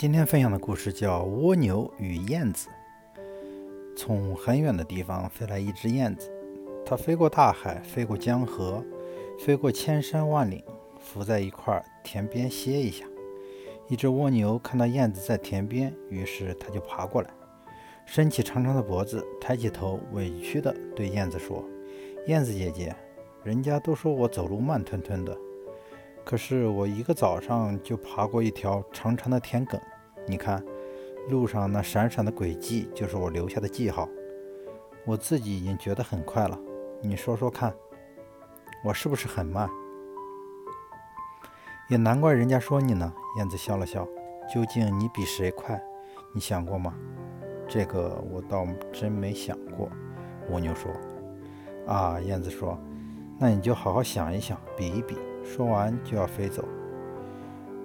今天分享的故事叫《蜗牛与燕子》。从很远的地方飞来一只燕子，它飞过大海，飞过江河，飞过千山万岭，伏在一块田边歇一下。一只蜗牛看到燕子在田边，于是它就爬过来，伸起长长的脖子，抬起头，委屈地对燕子说：“燕子姐姐，人家都说我走路慢吞吞的。”可是我一个早上就爬过一条长长的田埂，你看，路上那闪闪的轨迹就是我留下的记号。我自己已经觉得很快了，你说说看，我是不是很慢？也难怪人家说你呢。燕子笑了笑，究竟你比谁快？你想过吗？这个我倒真没想过。蜗牛说。啊，燕子说，那你就好好想一想，比一比。说完就要飞走，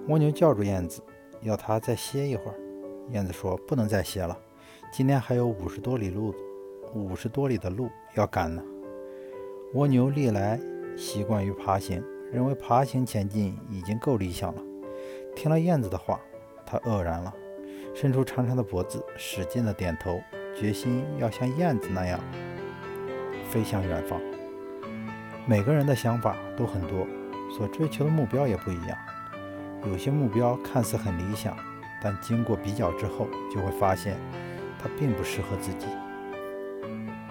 蜗牛叫住燕子，要它再歇一会儿。燕子说：“不能再歇了，今天还有五十多里路，五十多里的路要赶呢。”蜗牛历来习惯于爬行，认为爬行前进已经够理想了。听了燕子的话，它愕然了，伸出长长的脖子，使劲地点头，决心要像燕子那样飞向远方。每个人的想法都很多。所追求的目标也不一样，有些目标看似很理想，但经过比较之后，就会发现它并不适合自己。